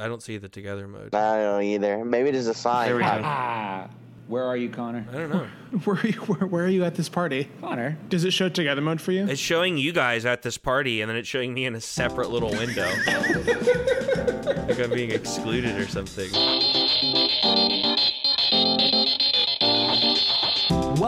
I don't see the together mode. I don't know either. Maybe it is a sign. There we go. Where are you, Connor? I don't know. Where are you? Where, where are you at this party? Connor. Does it show together mode for you? It's showing you guys at this party, and then it's showing me in a separate little window. like I'm being excluded or something.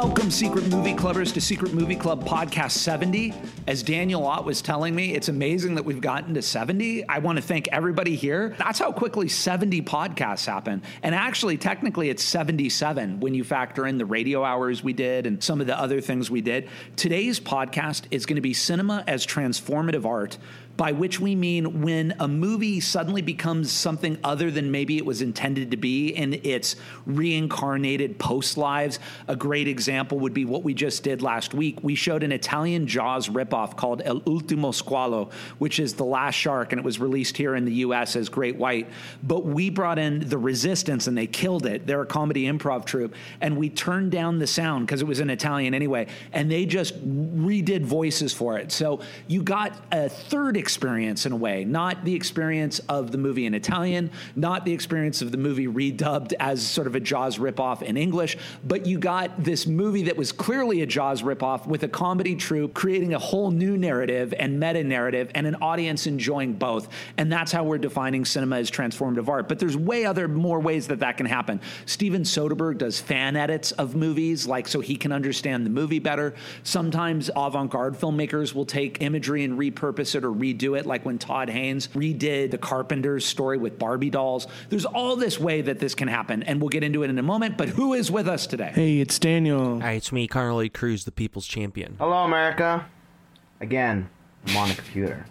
Welcome, Secret Movie Clubbers, to Secret Movie Club Podcast 70. As Daniel Ott was telling me, it's amazing that we've gotten to 70. I want to thank everybody here. That's how quickly 70 podcasts happen. And actually, technically, it's 77 when you factor in the radio hours we did and some of the other things we did. Today's podcast is going to be cinema as transformative art by which we mean when a movie suddenly becomes something other than maybe it was intended to be in its reincarnated post lives. A great example would be what we just did last week. We showed an Italian Jaws ripoff called El Ultimo Squalo, which is The Last Shark, and it was released here in the US as Great White. But we brought in The Resistance and they killed it. They're a comedy improv troupe, and we turned down the sound because it was in Italian anyway, and they just redid voices for it. So you got a third experience in a way, not the experience of the movie in Italian, not the experience of the movie redubbed as sort of a Jaws ripoff in English, but you got this movie that was clearly a Jaws ripoff with a comedy troupe creating a whole new narrative and meta narrative and an audience enjoying both. And that's how we're defining cinema as transformative art. But there's way other more ways that that can happen. Steven Soderbergh does fan edits of movies, like so he can understand the movie better. Sometimes avant-garde filmmakers will take imagery and repurpose it or redo it, like when Todd Haynes redid the Carpenter's story with Barbie dolls. There's all this way that this can happen, and we'll get into it in a moment. But who is with us today? Hey, it's Daniel. Hi, it's me, Connor Lloyd Cruz, the people's champion. Hello, America. Again, I'm on a computer.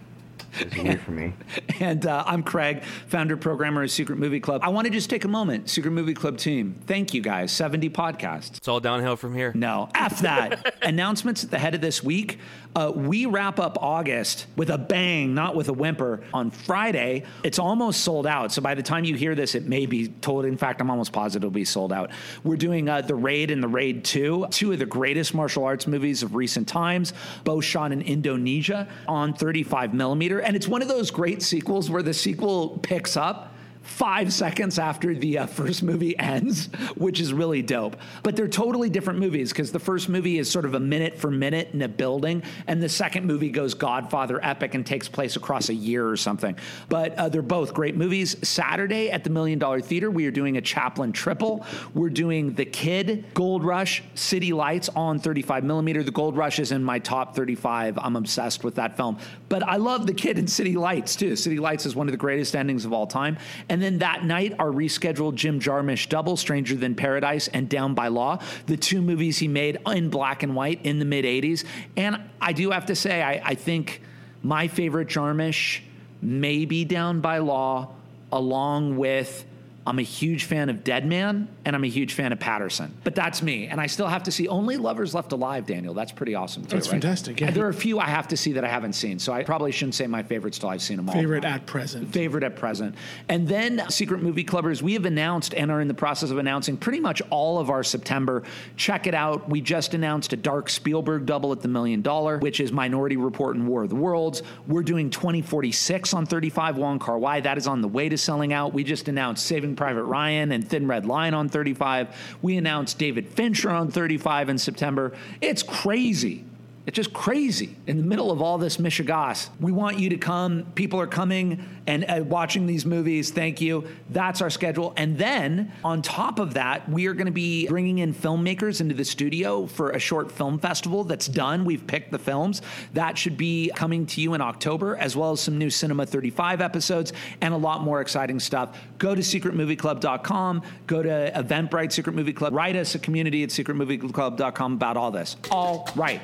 It's weird for me. And uh, I'm Craig, founder programmer of Secret Movie Club. I want to just take a moment, Secret Movie Club team. Thank you guys. 70 podcasts. It's all downhill from here. No, F that. Announcements at the head of this week. Uh, we wrap up August with a bang, not with a whimper. On Friday, it's almost sold out. So by the time you hear this, it may be told. In fact, I'm almost positive it'll be sold out. We're doing uh, The Raid and The Raid 2, two of the greatest martial arts movies of recent times, both shot in Indonesia on 35 millimeter. And it's one of those great sequels where the sequel picks up five seconds after the uh, first movie ends, which is really dope. But they're totally different movies because the first movie is sort of a minute for minute in a building, and the second movie goes Godfather epic and takes place across a year or something. But uh, they're both great movies. Saturday at the Million Dollar Theater, we are doing a Chaplin triple. We're doing The Kid, Gold Rush, City Lights on 35 millimeter. The Gold Rush is in my top 35. I'm obsessed with that film. But I love The Kid and City Lights too. City Lights is one of the greatest endings of all time. And then that night, our rescheduled Jim Jarmusch double, Stranger Than Paradise and Down by Law, the two movies he made in black and white in the mid 80s. And I do have to say, I, I think my favorite Jarmusch may be Down by Law, along with. I'm a huge fan of Dead Man and I'm a huge fan of Paterson. But that's me. And I still have to see Only Lovers Left Alive, Daniel. That's pretty awesome too. That's right? fantastic, yeah. And there are a few I have to see that I haven't seen. So I probably shouldn't say my favorites till I've seen them all. Favorite at present. Favorite at present. And then Secret Movie Clubbers, we have announced and are in the process of announcing pretty much all of our September. Check it out. We just announced a Dark Spielberg double at the Million Dollar, which is Minority Report and War of the Worlds. We're doing 2046 on 35 Wong Kar Wai. That is on the way to selling out. We just announced Saving Private Ryan and Thin Red Line on 35. We announced David Fincher on 35 in September. It's crazy. It's just crazy in the middle of all this Michigas. We want you to come. People are coming and uh, watching these movies. Thank you. That's our schedule. And then on top of that, we are going to be bringing in filmmakers into the studio for a short film festival that's done. We've picked the films. That should be coming to you in October, as well as some new Cinema 35 episodes and a lot more exciting stuff. Go to secretmovieclub.com, go to Eventbrite Secret Movie Club, write us a community at secretmovieclub.com about all this. All right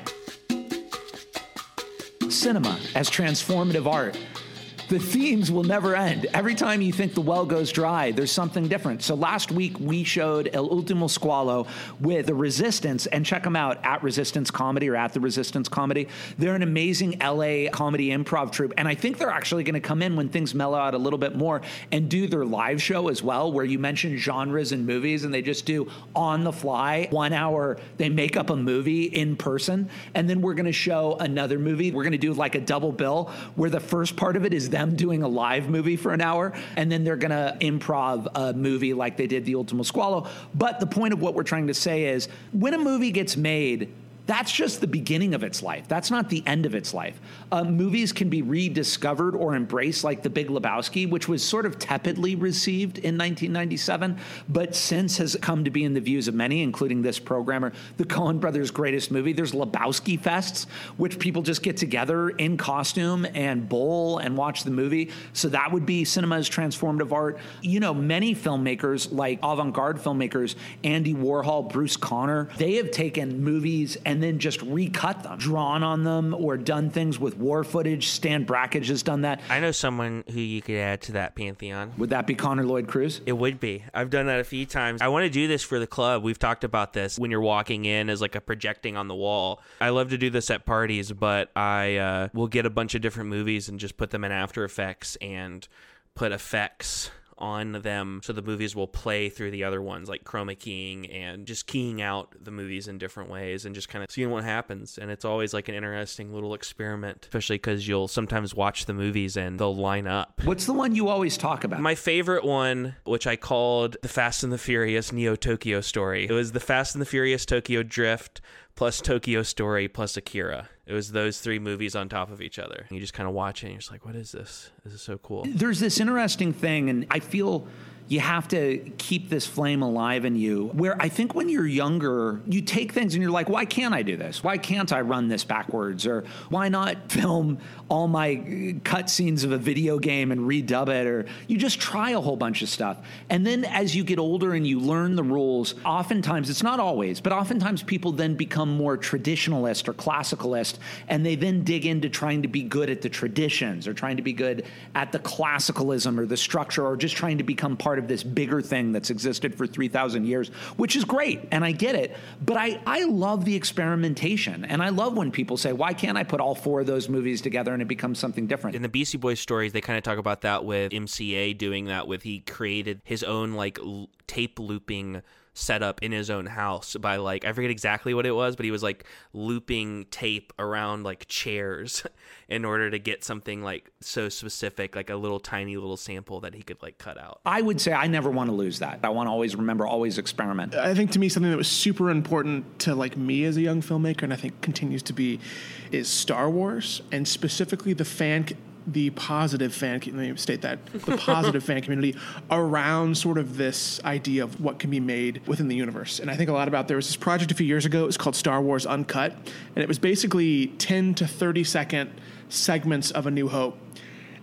cinema as transformative art. The themes will never end. Every time you think the well goes dry, there's something different. So last week we showed El Ultimo Squalo with The Resistance, and check them out at Resistance Comedy or at The Resistance Comedy. They're an amazing LA comedy improv troupe, and I think they're actually going to come in when things mellow out a little bit more and do their live show as well, where you mention genres and movies, and they just do on the fly one hour. They make up a movie in person, and then we're going to show another movie. We're going to do like a double bill where the first part of it is them doing a live movie for an hour, and then they're going to improv a movie like they did The Ultimo Squalo. But the point of what we're trying to say is when a movie gets made, that's just the beginning of its life. That's not the end of its life. Uh, movies can be rediscovered or embraced, like The Big Lebowski, which was sort of tepidly received in 1997, but since has come to be in the views of many, including this programmer, the Coen brothers' greatest movie. There's Lebowski fests, which people just get together in costume and bowl and watch the movie. So that would be cinema as transformative art. You know, many filmmakers, like avant garde filmmakers, Andy Warhol, Bruce Conner, they have taken movies and then just recut them, drawn on them, or done things with war footage. Stan Brakhage has done that. I know someone who you could add to that pantheon. Would that be Connor Lloyd Cruz? It would be. I've done that a few times. I want to do this for the club. We've talked about this when you're walking in as like a projecting on the wall. I love to do this at parties, but I uh, will get a bunch of different movies and just put them in After Effects and put effects on them so the movies will play through the other ones like chroma keying and just keying out the movies in different ways and just kind of seeing what happens. And it's always like an interesting little experiment especially because you'll sometimes watch the movies and they'll line up. What's the one you always talk about? my favorite one, which I called the Fast and the Furious Neo Tokyo Story, it was the Fast and the Furious Tokyo Drift plus Tokyo Story plus Akira. It was those three movies on top of each other. You just kind of watch it and you're just like, what is this? This is so cool. There's this interesting thing, and I feel you have to keep this flame alive in you. Where I think when you're younger, you take things and you're like, why can't I do this? Why can't I run this backwards? Or why not film all my cut scenes of a video game and redub it? Or you just try a whole bunch of stuff. And then as you get older and you learn the rules, oftentimes, it's not always, but oftentimes people then become more traditionalist or classicalist, and they then dig into trying to be good at the traditions or trying to be good at the classicalism or the structure or just trying to become part of this bigger thing that's existed for 3,000 years, which is great. And I get it. But I, I love the experimentation. And I love when people say, why can't I put all four of those movies together and it becomes something different? In the Beastie Boys stories, they kind of talk about that with MCA doing that with he created his own like l- tape looping setup in his own house by like I forget exactly what it was, but he was like looping tape around like chairs in order to get something like so specific, like a little tiny little sample that he could like cut out. I would say I never want to lose that. I want to always remember, always experiment. I think to me something that was super important to like me as a young filmmaker, and I think continues to be, is Star Wars, and specifically the fan, the positive fan. Let me state that the positive fan community around sort of this idea of what can be made within the universe. And I think a lot about there was this project a few years ago. It was called Star Wars Uncut, and it was basically ten to thirty second segments of A New Hope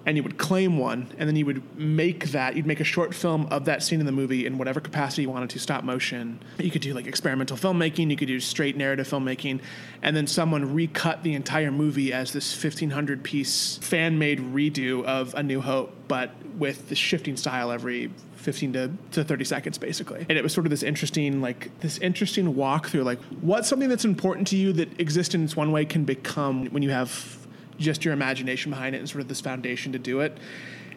and you would claim one, and then you would make that. You'd make a short film of that scene in the movie in whatever capacity you wanted to, stop motion. You could do like experimental filmmaking. You could do straight narrative filmmaking, and then someone recut the entire movie as this 1500 piece fan made redo of A New Hope, but with the shifting style every 15 to, to 30 seconds basically and it was sort of this interesting like this interesting walk through like what's something that's important to you that its one way can become when you have just your imagination behind it and sort of this foundation to do it.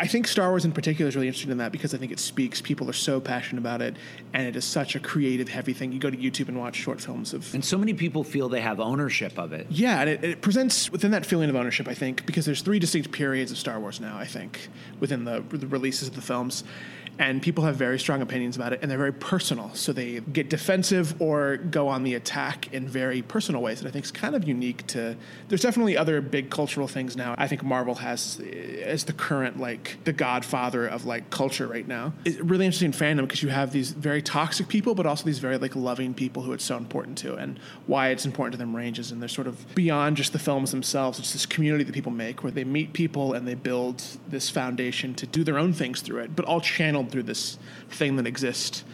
I think Star Wars in particular is really interesting in that because I think it speaks. People are so passionate about it, and it is such a creative, heavy thing. You go to YouTube and watch short films of. And so many people feel they have ownership of it. Yeah, and it, it presents within that feeling of ownership. I think because there's three distinct periods of Star Wars now. I think within the, the releases of the films, and people have very strong opinions about it, and they're very personal. So they get defensive or go on the attack in very personal ways that I think is kind of unique to. There's definitely other big cultural things now. I think Marvel has as the current like the godfather of like culture right now. It's really interesting fandom because you have these very toxic people, but also these very like loving people who it's so important to, and why it's important to them ranges, and they're sort of beyond just the films themselves. It's this community that people make where they meet people and they build this foundation to do their own things through it, but all channeled through this thing that exists.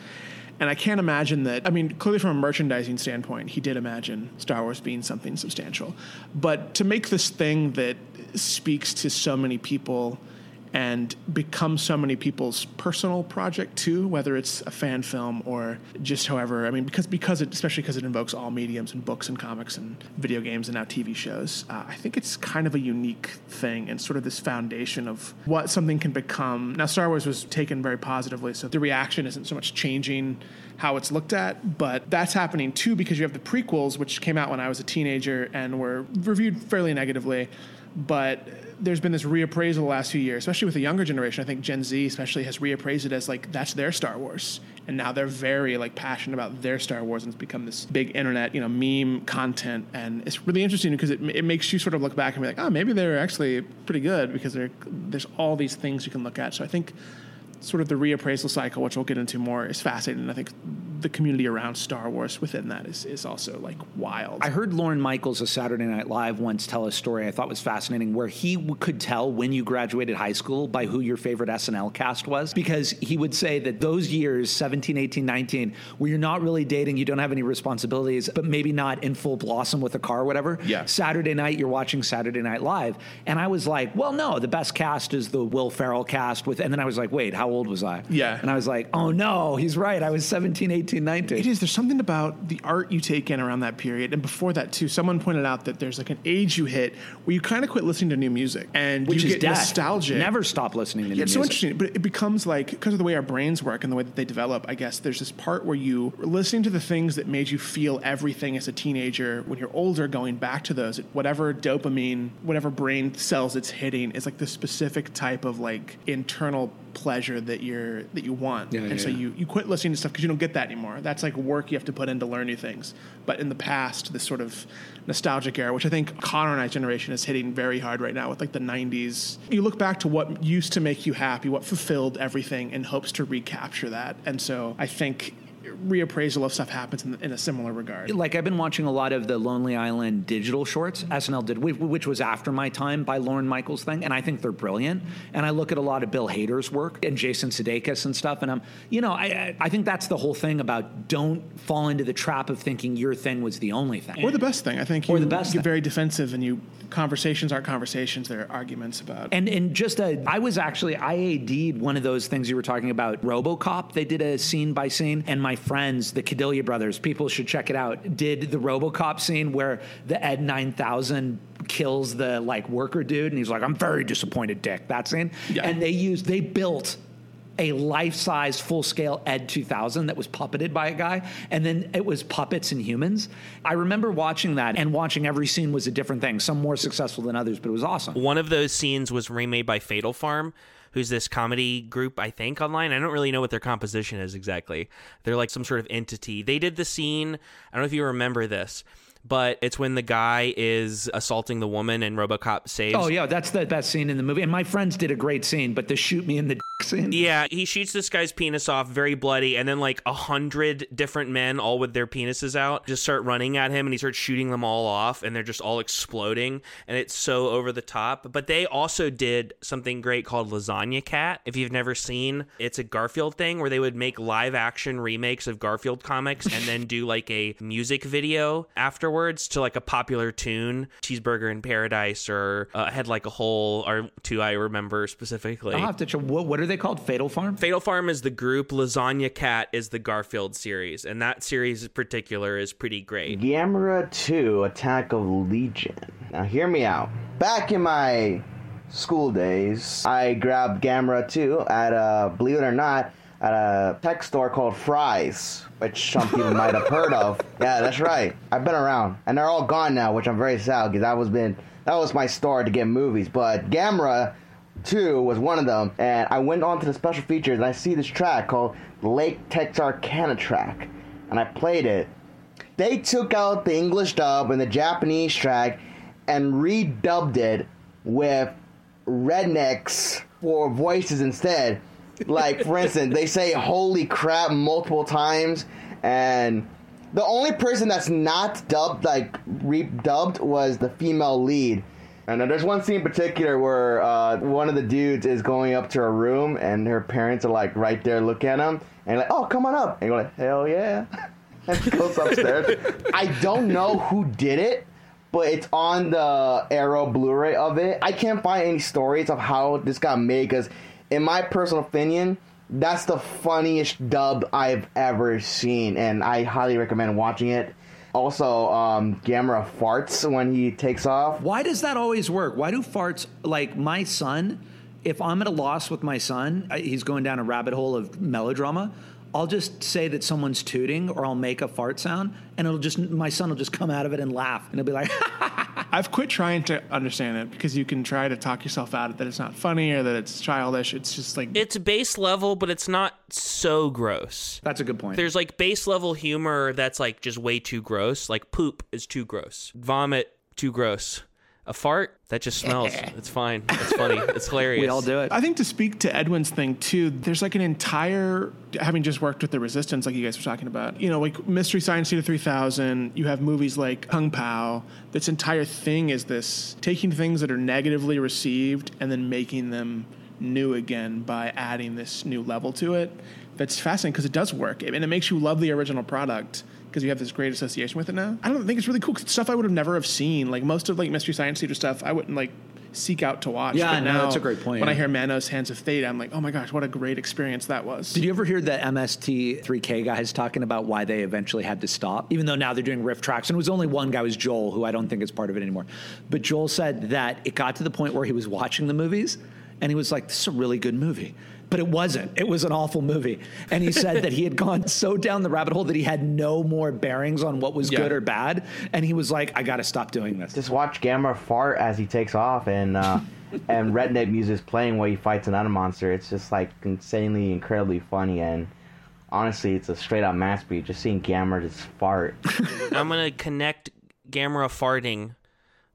And I can't imagine that. I mean, clearly from a merchandising standpoint, he did imagine Star Wars being something substantial. But to make this thing that speaks to so many people and become so many people's personal project too, whether it's a fan film or just however. I mean, because because it especially because it invokes all mediums and books and comics and video games and now TV shows. Uh, I think it's kind of a unique thing and sort of this foundation of what something can become. Now, Star Wars was taken very positively, so the reaction isn't so much changing how it's looked at, but that's happening too because you have the prequels, which came out when I was a teenager and were reviewed fairly negatively but there's been this reappraisal the last few years, especially with the younger generation. I think Gen Z especially has reappraised it as like that's their Star Wars, and now they're very like passionate about their Star Wars, and it's become this big internet you know meme content, and it's really interesting because it it makes you sort of look back and be like, oh, maybe they're actually pretty good because there's all these things you can look at. So I think sort of the reappraisal cycle, which we'll get into more, is fascinating. I think the community around Star Wars within that is, is also like wild. I heard Lorne Michaels of Saturday Night Live once tell a story I thought was fascinating where he w- could tell when you graduated high school by who your favorite SNL cast was because he would say that those years 17, 18, 19 where you're not really dating, you don't have any responsibilities, but maybe not in full blossom with a car or whatever. Yeah. Saturday night you're watching Saturday Night Live and I was like, well no, the best cast is the Will Ferrell cast with and then I was like, wait, how old was I? Yeah. And I was like, oh no, he's right. I was 17, 18, 19. It is. There's something about the art you take in around that period, and before that too. Someone pointed out that there's like an age you hit where you kind of quit listening to new music, and Which you is get dead. nostalgic. Never stop listening to Yeah, new it's so music. interesting, but it becomes like because of the way our brains work and the way that they develop. I guess there's this part where you listening to the things that made you feel everything as a teenager. When you're older, going back to those, whatever dopamine, whatever brain cells it's hitting, is like the specific type of like internal pleasure that you're that you want. Yeah, and yeah, so yeah. you you quit listening to stuff because you don't get that anymore. That's like work you have to put in to learn new things. But in the past, this sort of nostalgic era, which I think Connor and I's generation is hitting very hard right now with like the '90s. You look back to what used to make you happy, what fulfilled everything, in hopes to recapture that. And so I think reappraisal of stuff happens in, in a similar regard. like I've been watching a lot of the Lonely Island digital shorts SNL did, which was after my time by Lorne Michaels thing, and I think they're brilliant. And I look at a lot of Bill Hader's work and Jason Sudeikis and stuff, and I'm, you know, I I- think that's the whole thing about don't fall into the trap of thinking your thing was the only thing. Or the best thing. I think you Or the best get thing. very defensive and you conversations aren't conversations, they're arguments about And and just a, I was actually I AD'd one of those things you were talking about, RoboCop. They did a scene by scene, and my friends, the Cadillia brothers, people should check it out. Did the RoboCop scene where the Ed nine thousand kills the like worker dude, and he's like, "I'm very disappointed, Dick." That scene, Yeah. and they used they built. A life-size, full-scale Ed 2000 that was puppeted by a guy, and then it was puppets and humans. I remember watching that, and watching every scene was a different thing. Some more successful than others, but it was awesome. One of those scenes was remade by Fatal Farm, who's this comedy group, I think, online. I don't really know what their composition is exactly. They're like some sort of entity. They did the scene, I don't know if you remember this, but it's when the guy is assaulting the woman and Robocop saves. Oh yeah, that's the best scene in the movie. And my friends did a great scene, but the shoot me in the scene. Yeah, he shoots this guy's penis off, very bloody, and then like a hundred different men, all with their penises out, just start running at him, and he starts shooting them all off, and they're just all exploding, and it's so over the top. But they also did something great called Lasagna Cat. If you've never seen, it's a Garfield thing where they would make live action remakes of Garfield comics and then do like a music video afterwards to like a popular tune, Cheeseburger in Paradise or uh, Head Like a Hole are two I remember specifically. I'll have to check. What, what are they called? Fatal Farm. Fatal Farm is the group, Lasagna Cat is the Garfield series, and that series in particular is pretty great. Gamera 2 Attack of Legion. Now, hear me out. Back in my school days, I grabbed Gamera 2 at a, believe it or not, at a tech store called Fry's, which some people might have heard of. Yeah, that's right. I've been around, and they're all gone now, which I'm very sad because that was been that was my store to get movies. But Gamera 2 was one of them, and I went on to the special features, and I see this track called Lake Texarkana track, and I played it they took out the English dub and the Japanese track and redubbed it with rednecks for voices instead. Like, for instance, they say holy crap multiple times, and the only person that's not dubbed, like, redubbed, was the female lead. And then there's one scene in particular where uh, one of the dudes is going up to her room, and her parents are like right there looking at him, and like, oh, come on up. And you're like, hell yeah. and goes upstairs. I don't know who did it, but it's on the Arrow Blu-ray of it. I can't find any stories of how this got made because, in my personal opinion, that's the funniest dub I've ever seen, and I highly recommend watching it. Also, um, Gamera farts when he takes off. Why does that always work? Why do farts like my son? If I'm at a loss with my son, he's going down a rabbit hole of melodrama. I'll just say that someone's tooting, or I'll make a fart sound, and it'll just my son will just come out of it and laugh, and he'll be like, I've quit trying to understand it because you can try to talk yourself out of that it's not funny or that it's childish. It's just like It's base level, but it's not so gross. That's a good point. There's like base level humor that's like just way too gross. Like poop is too gross. Vomit too gross. A fart that just smells. It's fine. It's funny. It's hilarious. we all do it. I think to speak to Edwin's thing too, there's like an entire having just worked with the Resistance, like you guys were talking about. You know, like Mystery Science Theater 3000. You have movies like Kung Pow. This entire thing is this taking things that are negatively received and then making them new again by adding this new level to it. That's fascinating because it does work and it makes you love the original product because you have this great association with it now. I don't think it's really cool. 'cause it's stuff I would have never have seen. Like most of like Mystery Science Theater stuff, I wouldn't like seek out to watch. Yeah, but no, now that's a great point, When I hear Manos Hands of Fate, I'm like, oh my gosh, what a great experience that was. Did you ever hear the MST3K guys talking about why they eventually had to stop? Even though now they're doing RiffTrax, and it was only one guy was Joel, who I don't think is part of it anymore. But Joel said that it got to the point where he was watching the movies, and he was like, "This is a really good movie." But it wasn't. It was an awful movie. And he said that he had gone so down the rabbit hole that he had no more bearings on what was Yeah. good or bad. And he was like, I got to stop doing this. Just watch Gamera fart as he takes off, and uh, and redneck music is playing while he fights another monster. It's just like insanely, incredibly funny, and honestly, it's a straight up masterpiece. Just seeing Gamera just fart. I'm gonna connect Gamera farting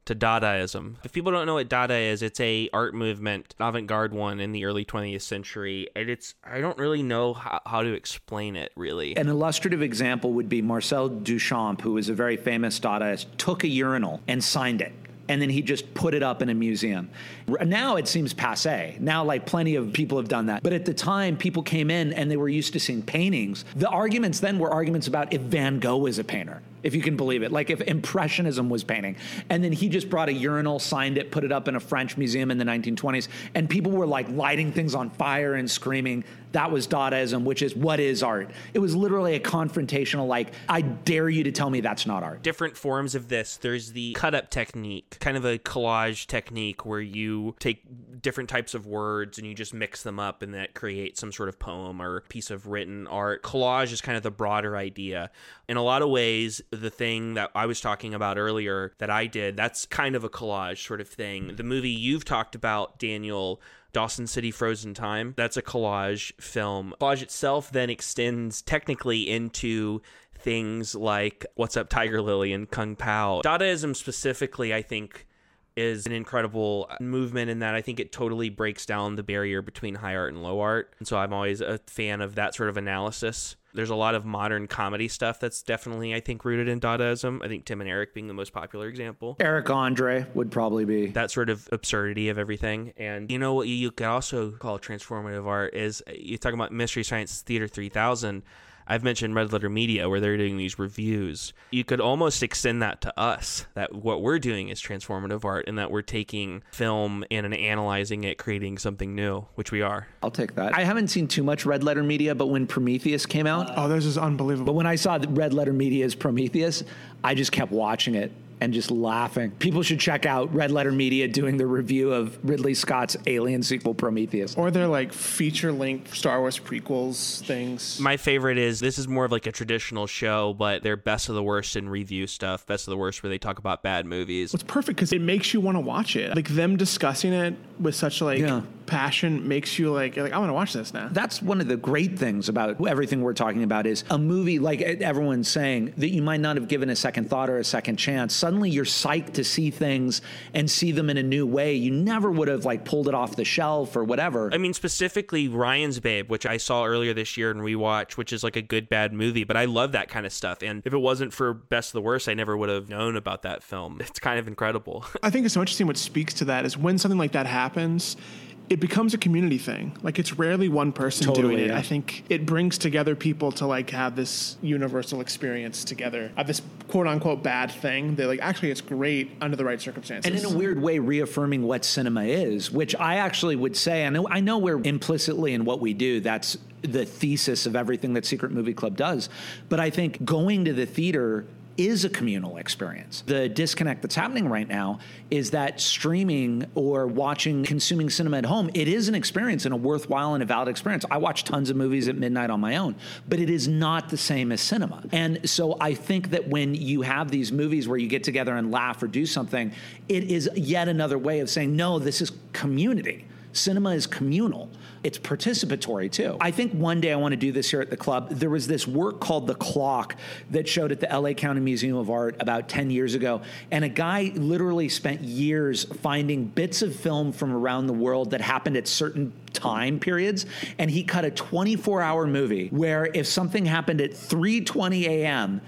to Dadaism. If people don't know what Dada is, it's a art movement, avant-garde one in the early 20th century, and it's I don't really know how, how to explain it really. An illustrative example would be Marcel Duchamp, who is a very famous Dadaist, took a urinal and signed it. And then he just put it up in a museum. Now it seems passe. Now, like plenty of people have done that. But at the time, people came in and they were used to seeing paintings. The arguments then were arguments about if Van Gogh was a painter, if you can believe it, like if Impressionism was painting. And then he just brought a urinal, signed it, put it up in a French museum in the 1920s. And people were like lighting things on fire and screaming. That was Dadaism, which is what is art. It was literally a confrontational, like, I dare you to tell me that's not art. different forms of this. There's the cut up technique, kind of a collage technique where you take different types of words and you just mix them up and that creates some sort of poem or piece of written art. Collage is kind of the broader idea. In a lot of ways, the thing that I was talking about earlier that I did, that's kind of a collage sort of thing. The movie you've talked about, Daniel, Dawson City Frozen Time. That's a collage film. Collage itself then extends technically into things like What's Up Tiger Lily and Kung Pow. Dadaism specifically, I think, is an incredible movement in that I think it totally breaks down the barrier between high art and low art. And so I'm always a fan of that sort of analysis. There's a lot of modern comedy stuff that's definitely, I think, rooted in Dadaism. I think Tim and Eric being the most popular example Eric Andre would probably be. that sort of absurdity of everything. And you know what you, could also call transformative art is you talk about Mystery Science Theater 3000. I've mentioned Red Letter Media where they're doing these reviews. You could almost extend that to us that what we're doing is transformative art and that we're taking film and, and analyzing it, creating something new, which we are. I'll take that. I haven't seen too much Red Letter Media, but when Prometheus came out, oh, this is unbelievable. But when I saw that Red Letter Media's Prometheus, I just kept watching it and just laughing. People should check out Red Letter Media doing the review of Ridley Scott's Alien sequel Prometheus. Or they're like feature length Star Wars prequels things. My favorite is this is more of like a traditional show, but they're best of the worst in review stuff. Best of the worst where they talk about bad movies. It's perfect because it makes you want to watch it. Like them discussing it with such like Yeah. Passion makes you like like I want to watch this now. That's one of the great things about everything we're talking about is a movie like everyone's saying that you might not have given a second thought or a second chance. Suddenly you're psyched to see things and see them in a new way. You never would have like pulled it off the shelf or whatever. I mean, specifically Ryan's Babe, which I saw earlier this year and rewatch, which is like a good bad movie. But I love that kind of stuff. And if it wasn't for Best of the Worst, I never would have known about that film. It's kind of incredible. I think it's so interesting what speaks to that is when something like that happens, it becomes a community thing. Like it's rarely one person Totally, doing it. yeah. I think it brings together people to like have this universal experience together of this quote unquote bad thing. They're like, actually, it's great under the right circumstances. and in a weird way reaffirming what cinema is which i actually would say and i know we're implicitly in what we do that's the thesis of everything that secret movie club does but i think going to the theater is a communal experience. The disconnect that's happening right now is that streaming or watching, consuming cinema at home, it is an experience and a worthwhile and a valid experience. I watch tons of movies at midnight on my own, but it is not the same as cinema. And so I think that when you have these movies where you get together and laugh or do something, it is yet another way of saying, no, this is community. Cinema is communal. It's participatory too. I think one day I want to do this here at the club. There was this work called The Clock that showed at the LA County Museum of Art about 10 years ago. And a guy literally spent years finding bits of film from around the world that happened at certain time periods and he cut a 24 hour movie where if something happened at 3:20 a.m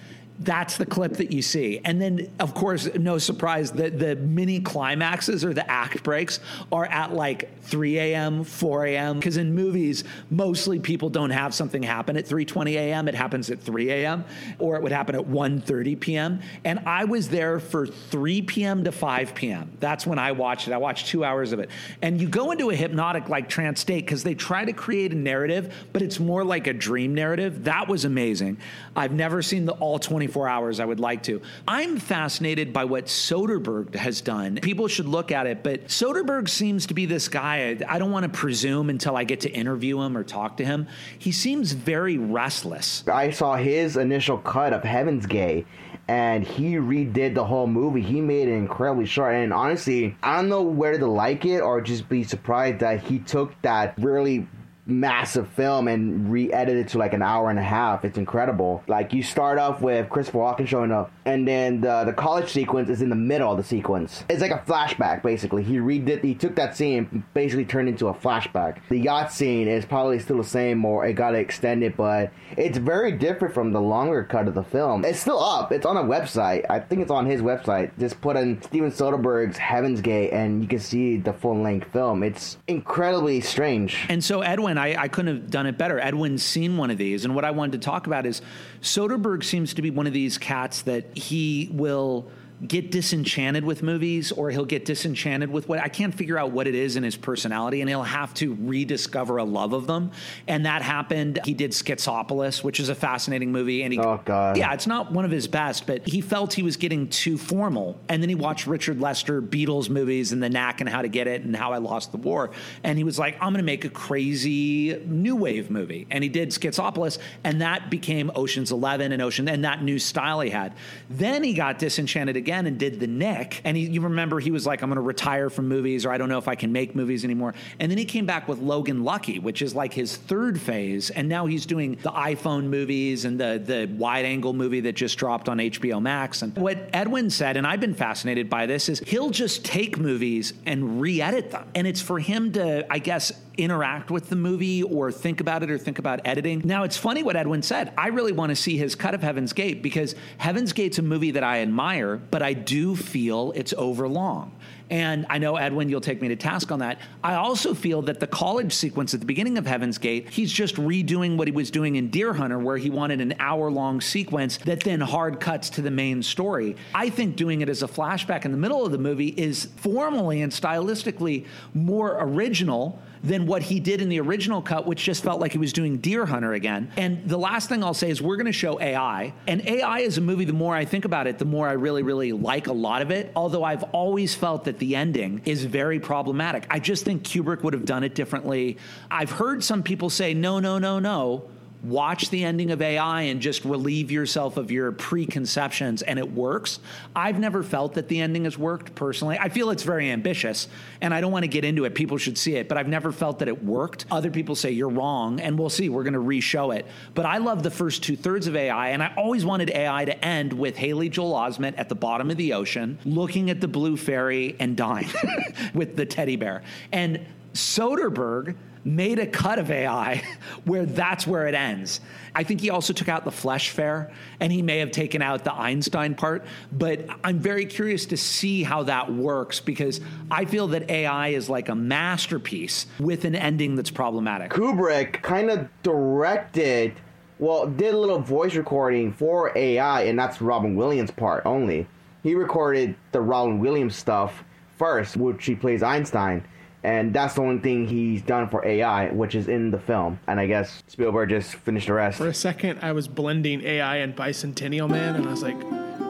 that's the clip that you see. And then, of course, no surprise, that the mini climaxes or the act breaks are at like 3 a.m., 4 a.m. Because in movies, mostly people don't have something happen at 3.20 a.m. It happens at 3 a.m. or it would happen at 1.30 p.m. And I was there for 3 p.m. to 5 p.m. That's when I watched it. I watched two hours of it. And you go into a hypnotic like trance state because they try to create a narrative, but it's more like a dream narrative. That was amazing. I've never seen the all 24 24 hours. I would like to. I'm fascinated by what Soderbergh has done. People should look at it, but Soderbergh seems to be this guy. I don't want to presume until I get to interview him or talk to him. He seems very restless. I saw his initial cut of Heaven's Gate and he redid the whole movie. He made it incredibly short. And honestly, I don't know whether to like it or just be surprised that he took that really massive film and re-edit it to like an hour and a half. It's incredible. Like you start off with Christopher Walken showing up, and then the the college sequence is in the middle of the sequence. It's like a flashback basically. He redid, he took that scene, basically turned into a flashback. The yacht scene is probably still the same, or it got extended, but it's very different from the longer cut of the film. It's still up. It's on a website. I think it's on his website. Just put in Steven Soderbergh's Heaven's Gate, and you can see the full length film. It's incredibly strange. And so Edwin I, I couldn't have done it better. Edwin's seen one of these, and what I wanted to talk about is Soderbergh seems to be one of these cats that he will get disenchanted with movies or he'll get disenchanted with what I can't figure out what it is in his personality and he'll have to rediscover a love of them. And that happened. He did Schizopolis, which is a fascinating movie. And he, oh, God. Yeah, it's not one of his best, but he felt he was getting too formal. And then he watched Richard Lester Beatles movies and The Knack and How to Get It and How I Lost the War. And he was like, I'm going to make a crazy new wave movie. And he did Schizopolis, and that became Ocean's Eleven and Ocean and that new style he had. Then he got disenchanted again again and did The Knick. And he, you remember he was like, I'm going to retire from movies or I don't know if I can make movies anymore. And then he came back with Logan Lucky, which is like his third phase. And now he's doing the iPhone movies and the, the wide angle movie that just dropped on HBO Max. And what Edwin said, and I've been fascinated by this, is he'll just take movies and re edit them. And it's for him to, I guess, interact with the movie or think about it or think about editing. Now, it's funny what Edwin said. I really want to see his cut of Heaven's Gate because Heaven's Gate's a movie that I admire, but I do feel it's overlong. And I know, Edwin, you'll take me to task on that. I also feel that the college sequence at the beginning of Heaven's Gate, he's just redoing what he was doing in Deer Hunter, where he wanted an hour long sequence that then hard cuts to the main story. I think doing it as a flashback in the middle of the movie is formally and stylistically more original than what he did in the original cut, which just felt like he was doing Deer Hunter again. And the last thing I'll say is we're going to show AI. And AI is a movie, the more I think about it, the more I really, really like a lot of it. Although I've always felt that the ending is very problematic. I just think Kubrick would have done it differently. I've heard some people say, no, no, no, no watch the ending of AI and just relieve yourself of your preconceptions and it works. I've never felt that the ending has worked personally. I feel it's very ambitious and I don't want to get into it. People should see it, but I've never felt that it worked. Other people say you're wrong and we'll see. We're going to re-show it. But I love the first two thirds of AI and I always wanted AI to end with Haley Joel Osment at the bottom of the ocean looking at the blue fairy and dying with the teddy bear. And Soderbergh made a cut of AI where that's where it ends. I think he also took out the flesh fair and he may have taken out the Einstein part, but I'm very curious to see how that works because I feel that AI is like a masterpiece with an ending that's problematic. Kubrick kind of directed, well, did a little voice recording for AI, and that's Robin Williams' part only. He recorded the Robin Williams stuff first, which he plays Einstein and that's the only thing he's done for AI, which is in the film. And I guess Spielberg just finished the rest. For a second, I was blending AI and Bicentennial Man, and I was like,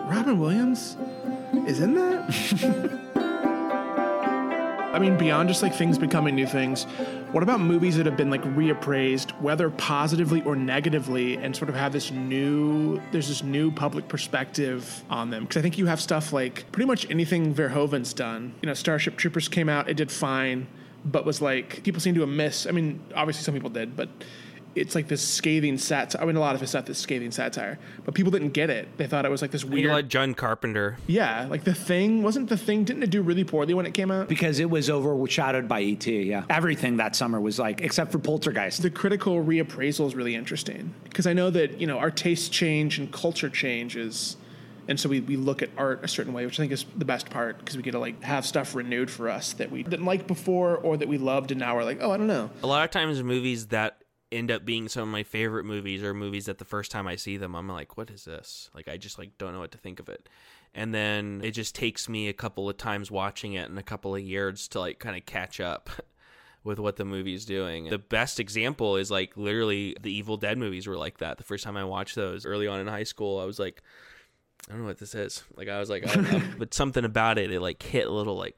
Robin Williams is in that? I mean, beyond just like things becoming new things, what about movies that have been like reappraised, whether positively or negatively, and sort of have this new, there's this new public perspective on them? Because I think you have stuff like pretty much anything Verhoeven's done. You know, Starship Troopers came out, it did fine, but was like, people seem to have missed. I mean, obviously some people did, but it's like this scathing satire. I mean, a lot of his stuff is scathing satire, but people didn't get it. They thought it was like this weird. You weird. like John Carpenter. yeah, like the thing wasn't the thing. Didn't it do really poorly when it came out? because it was overshadowed by ET. Yeah, everything that summer was like, except for Poltergeist. the critical reappraisal is really interesting because I know that you know our tastes change and culture changes, and so we, we look at art a certain way, which I think is the best part because we get to like have stuff renewed for us that we didn't like before or that we loved, and now we're like, oh, I don't know. A lot of times, movies that end up being some of my favorite movies or movies that the first time I see them, I'm like, what is this? Like, I just like don't know what to think of it. And then it just takes me a couple of times watching it and a couple of years to like kind of catch up with what the movie's doing. The best example is like literally the Evil Dead movies were like that. The first time I watched those early on in high school, I was like, I don't know what this is. Like I was like, but something about it, it like hit a little like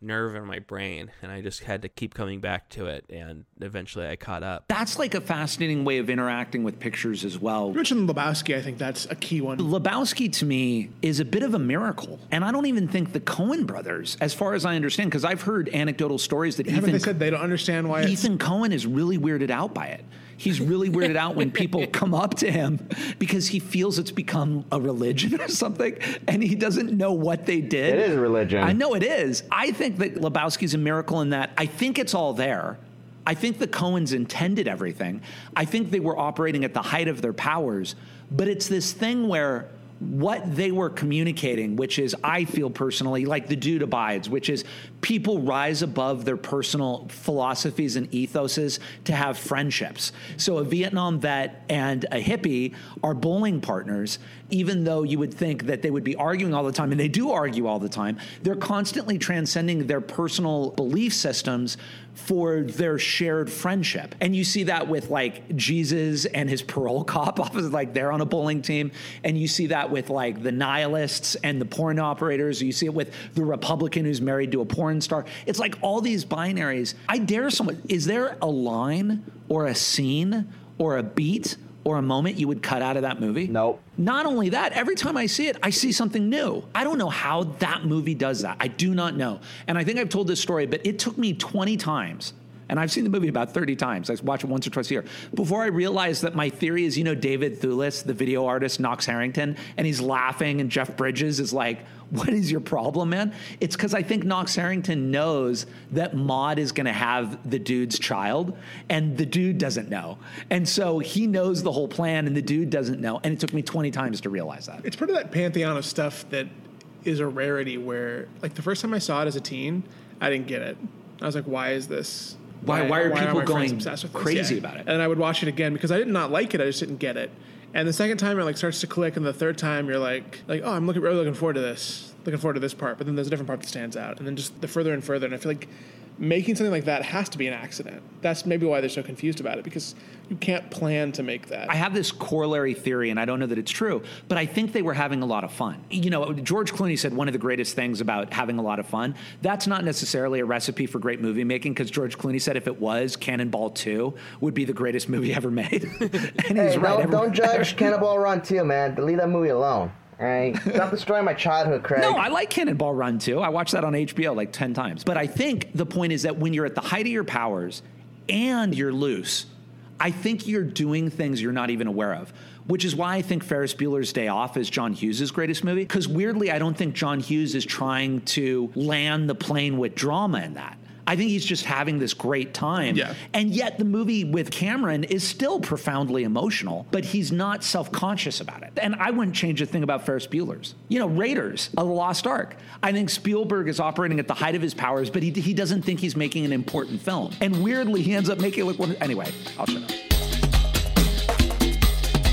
nerve in my brain, and I just had to keep coming back to it, and eventually I caught up. That's like a fascinating way of interacting with pictures as well. You mentioned Lebowski. I think that's a key one. Lebowski to me is a bit of a miracle. And I don't even think the Coen brothers, as far as I understand, because I've heard anecdotal stories that Haven't Ethan, they said they don't understand why? Ethan Coen is really weirded out by it. He's really weirded out when people come up to him because he feels it's become a religion or something and he doesn't know what they did. It is a religion. I know it is. I think that Lebowski's a miracle in that I think it's all there. I think the Coens intended everything. I think they were operating at the height of their powers, but it's this thing where what they were communicating, which is, I feel personally, like the dude abides, which is people rise above their personal philosophies and ethoses to have friendships. So a Vietnam vet and a hippie are bowling partners, even though you would think that they would be arguing all the time, and they do argue all the time. They're constantly transcending their personal belief systems for their shared friendship. And you see that with like Jesus and his parole cop opposite, like they're on a bowling team. And you see that with like the nihilists and the porn operators. You see it with the Republican who's married to a porn star. It's like all these binaries. I dare someone, is there a line or a scene or a beat or a moment you would cut out of that movie? Nope. Not only that, every time I see it, I see something new. I don't know how that movie does that. I do not know. And I think I've told this story, but it took me 20 times. And I've seen the movie about 30 times. I watch it once or twice a year. Before I realized that my theory is, you know, David Thewlis, the video artist, Knox Harrington, and he's laughing, and Jeff Bridges is like, What is your problem, man? It's because I think Knox Harrington knows that Maud is going to have the dude's child, and the dude doesn't know. And so he knows the whole plan, and the dude doesn't know. And it took me 20 times to realize that. it's part of that pantheon of stuff that is a rarity. Where like the first time I saw it as a teen, I didn't get it. I was like, why is this? Why- why are people friends going obsessed with this? crazy about it? And I would watch it again because I did not like it. I just didn't get it. And the second time it like starts to click, and the third time you're like, like, oh, I'm looking really looking forward to this, looking forward to this part. But then there's a different part that stands out, and then just the further and further. And I feel like making something like that has to be an accident. That's maybe why they're so confused about it because you can't plan to make that. I have this corollary theory, and I don't know that it's true, but I think they were having a lot of fun. You know, George Clooney said one of the greatest things about having a lot of fun. That's not necessarily a recipe for great movie making, because George Clooney said if it was, Cannonball 2 would be the greatest movie ever made. and he's Hey, right. don't, Every- don't judge Cannonball Run 2, man. Leave that movie alone. Right? Stop destroying my childhood, Craig. No, I like Cannonball Run too. I watched that on HBO like 10 times. But I think the point is that when you're at the height of your powers and you're loose, I think you're doing things you're not even aware of. Which is why I think Ferris Bueller's Day Off is John Hughes' greatest movie. Because weirdly, I don't think John Hughes is trying to land the plane with drama in that. I think he's just having this great time. Yeah. And yet the movie with Cameron is still profoundly emotional, but he's not self-conscious about it. And I wouldn't change a thing about Ferris Bueller's. You know, Raiders, of the Lost Ark. I think Spielberg is operating at the height of his powers, but he, he doesn't think he's making an important film. And weirdly, he ends up making it look one. Anyway, I'll shut up.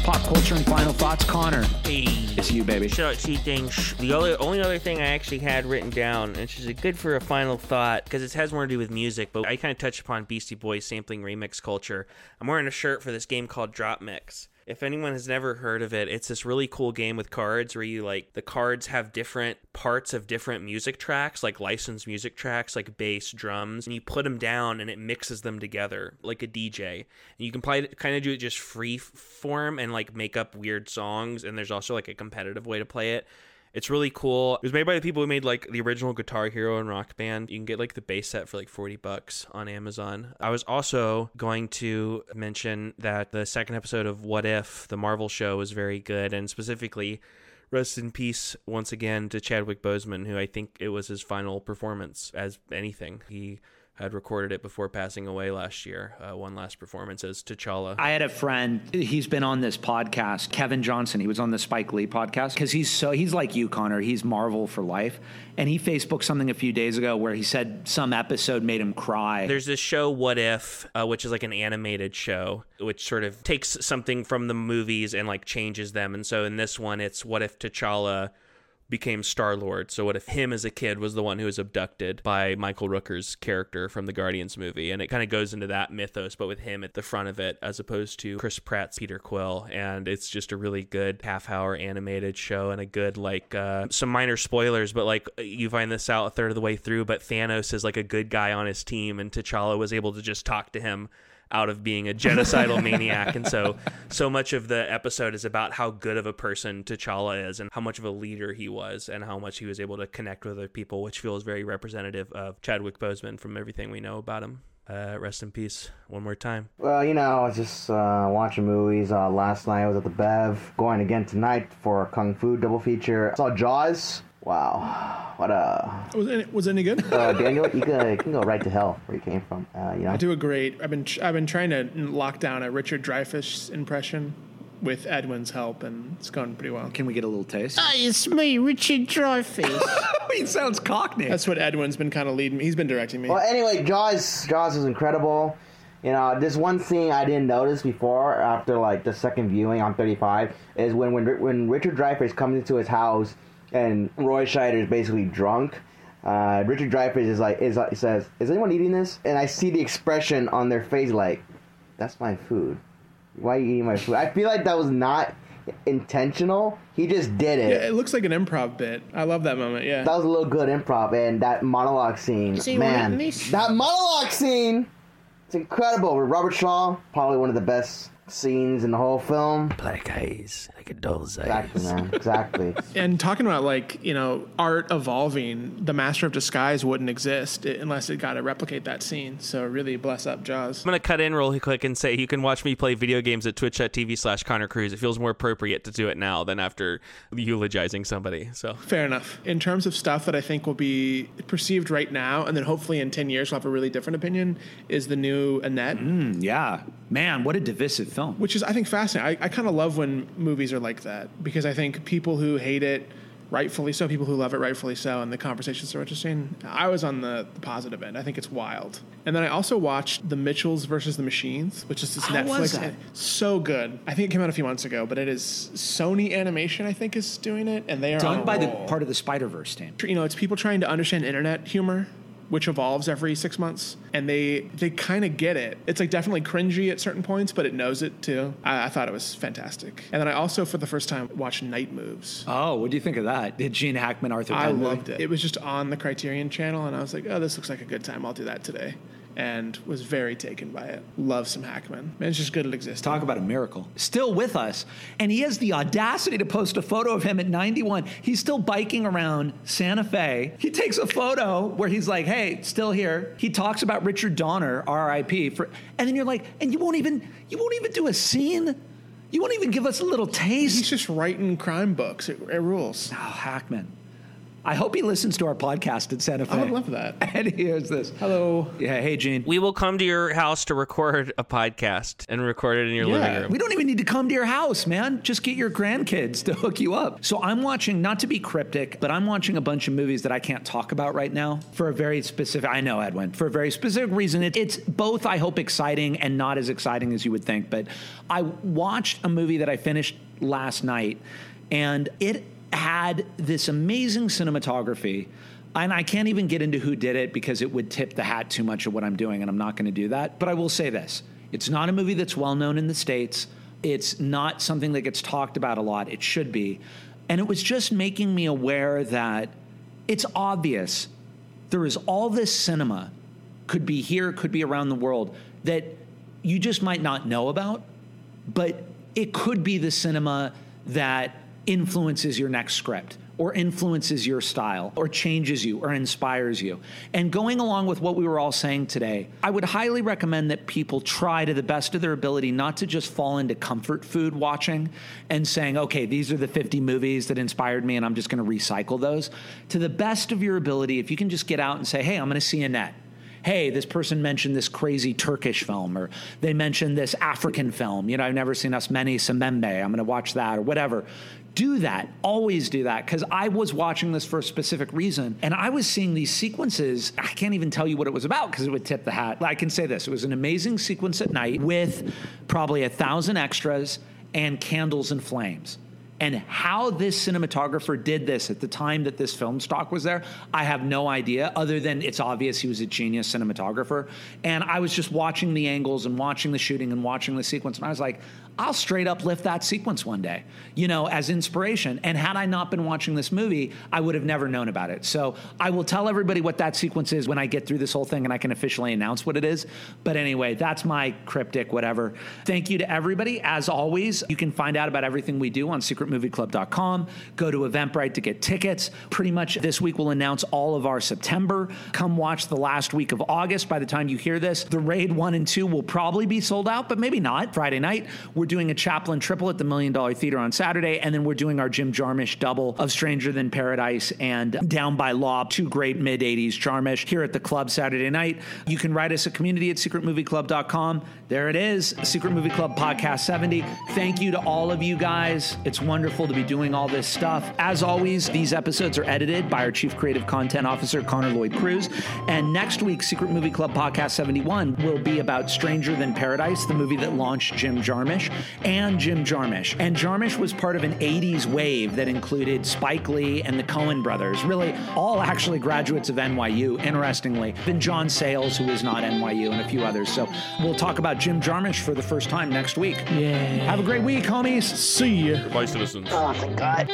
Pop culture and final thoughts, Connor. Hey. It's you, baby. Two things. The only, only other thing I actually had written down, which is good for a final thought, because it has more to do with music, but I kind of touched upon Beastie Boys sampling remix culture. I'm wearing a shirt for this game called Drop Mix. If anyone has never heard of it, it's this really cool game with cards where you like the cards have different parts of different music tracks, like licensed music tracks, like bass, drums, and you put them down and it mixes them together like a DJ. And you can play kind of do it just free form and like make up weird songs. And there's also like a competitive way to play it. It's really cool. It was made by the people who made like the original Guitar Hero and Rock Band. You can get like the base set for like 40 bucks on Amazon. I was also going to mention that the second episode of What If, the Marvel show, was very good and specifically rest in peace once again to Chadwick Boseman, who I think it was his final performance as anything. He had recorded it before passing away last year. Uh, one last performance as T'Challa. I had a friend. He's been on this podcast, Kevin Johnson. He was on the Spike Lee podcast because he's so he's like you, Connor. He's Marvel for life. And he Facebooked something a few days ago where he said some episode made him cry. There's this show, What If, uh, which is like an animated show, which sort of takes something from the movies and like changes them. And so in this one, it's What If T'Challa became Star Lord. So what if him as a kid was the one who was abducted by Michael Rooker's character from the Guardians movie? And it kind of goes into that mythos, but with him at the front of it, as opposed to Chris Pratt's Peter Quill. And it's just a really good half hour animated show and a good like uh, some minor spoilers, but like you find this out a third of the way through. But Thanos is like a good guy on his team, and T'Challa was able to just talk to him out of being a genocidal maniac. And so, so much of the episode is about how good of a person T'Challa is and how much of a leader he was and how much he was able to connect with other people, which feels very representative of Chadwick Boseman from everything we know about him. Uh, rest in peace one more time. Well, you know, I was just uh, watching movies. Uh, last night I was at the Bev, going again tonight for a Kung Fu double feature. I saw Jaws. Wow, what a Was it, was it any good? uh, Daniel. You can, you can go right to hell where you came from. Uh, you know, I do a great. I've been I've been trying to lock down a Richard Dreyfuss impression with Edwin's help, and it's going pretty well. Can we get a little taste? Hi, it's me, Richard Dreyfuss. he sounds cockney. That's what Edwin's been kind of leading me. He's been directing me. Well, anyway, Jaws. Jaws was incredible. You know, this one thing I didn't notice before after like the second viewing on 35 is when when when Richard Dreyfuss comes into his house and Roy Scheider is basically drunk. Uh, Richard Dreyfuss is like is like, says, "Is anyone eating this?" And I see the expression on their face like, "That's my food. Why are you eating my food?" I feel like that was not intentional. He just did it. yeah, it looks like an improv bit. I love that moment. Yeah. That was a little good improv, and that monologue scene, See, man, when that monologue scene, it's incredible. With Robert Shaw, probably one of the best scenes in the whole film. Black eyes, like a doll's Exactly, man. Exactly. And talking about like you know art evolving, the Master of Disguise wouldn't exist unless it got to replicate that scene. So really bless up Jaws. I'm gonna cut in real quick and say you can watch me play video games at twitch.tv slash Connor Cruz. It feels more appropriate to do it now than after eulogizing somebody. So Fair enough. In terms of stuff that I think will be perceived right now, and then hopefully in ten years we'll have a really different opinion, is the new Annette. Mm, yeah. Man, what a divisive film. which is I think fascinating. I, I kind of love when movies are like that because I think people who hate it, rightfully so, people who love it, rightfully so, and the conversations are interesting. I was on the, the positive end. I think it's wild. And then I also watched The Mitchells versus the Machines, which is this How Netflix. was that? so good. I think it came out a few months ago, but it is Sony Animation. I think is doing it, and they are on Done by the part of the Spider Verse team. You know, it's people trying to understand internet humor. Which evolves every six months, and they they kind of get it. It's like definitely cringy at certain points, but it knows it too. I, I thought it was fantastic. And then I also, for the first time, watched Night Moves. Oh, what do you think of that? Did Gene Hackman, Arthur I Penn movie? loved it. It was just on the Criterion channel, and I was like, oh, this looks like a good time. I'll do that today. And was very taken by it. Love some Hackman. Man, it's just good at existing. Talk about a miracle. Still with us. And he has the audacity to post a photo of him at 91. He's still biking around Santa Fe. He takes a photo where he's like, hey, still here. He talks about Richard Donner, RIP. For, and then you're like, and you won't even, you won't even do a scene? You won't even give us a little taste? He's just writing crime books. It, it rules. oh, Hackman. I hope he listens to our podcast at Santa Fe. I would love that. And he hears this. Hello. Yeah, hey, Gene. we will come to your house to record a podcast and record it in your Yeah. living room. We don't even need to come to your house, man. Just get your grandkids to hook you up. So I'm watching, not to be cryptic, but I'm watching a bunch of movies that I can't talk about right now for a very specific, I know, Edwin, for a very specific reason. It, it's both, I hope, exciting and not as exciting as you would think. But I watched a movie that I finished last night, and it had this amazing cinematography. And I can't even get into who did it because it would tip the hat too much of what I'm doing, and I'm not going to do that. But I will say this it's not a movie that's well known in the States. It's not something that gets talked about a lot. It should be. And it was just making me aware that it's obvious there is all this cinema, could be here, could be around the world, that you just might not know about, but it could be the cinema that influences your next script or influences your style or changes you or inspires you. And going along with what we were all saying today, I would highly recommend that people try to the best of their ability not to just fall into comfort food watching and saying, okay, these are the 50 movies that inspired me and I'm just to recycle those. To the best of your ability, if you can just get out and say, hey, I'm to see Annette hey, this person mentioned this crazy Turkish film, or they mentioned this African film. You know, I've never seen Ousmane Sembène. I'm going to watch that, or whatever. Do that. Always do that. Because I was watching this for a specific reason, and I was seeing these sequences. I can't even tell you what it was about because it would tip the hat. I can say this it was an amazing sequence at night with probably a thousand extras and candles and flames. And how this cinematographer did this at the time that this film stock was there, I have no idea, other than it's obvious he was a genius cinematographer. And I was just watching the angles and watching the shooting and watching the sequence. And I was like, I'll straight up lift that sequence one day, you know, as inspiration. And had I not been watching this movie, I would have never known about it. So I will tell everybody what that sequence is when I get through this whole thing and I can officially announce what it is. But anyway, that's my cryptic, whatever. Thank you to everybody. As always, you can find out about everything we do on secretmovieclub.com. Go to Eventbrite to get tickets. Pretty much this week we'll announce all of our September. Come watch the last week of August. By the time you hear this, the Raid 1 and 2 will probably be sold out, but maybe not. Friday night, we're doing a Chaplin triple at the Million Dollar Theater on Saturday, and then we're doing our Jim Jarmusch double of Stranger Than Paradise and Down by Law, two great mid 80s Jarmusch here at the club Saturday night. You can write us at community at secretmovieclub.com. There it is, Secret Movie Club Podcast 70. Thank you to all of you guys. It's wonderful to be doing all this stuff. As always, these episodes are edited by our Chief Creative Content Officer, Connor Lloyd Cruz. And next week, Secret Movie Club Podcast 71 will be about Stranger Than Paradise, the movie that launched Jim Jarmusch and Jim Jarmusch. And Jarmusch was part of an 80s wave that included Spike Lee and the Coen brothers, really all actually graduates of NYU, interestingly. Then John Sayles, who is not NYU, and a few others. So we'll talk about Jim Jarmusch for the first time next week. Yeah. Have a great week, homies. See you. Bye, citizens. Oh my god.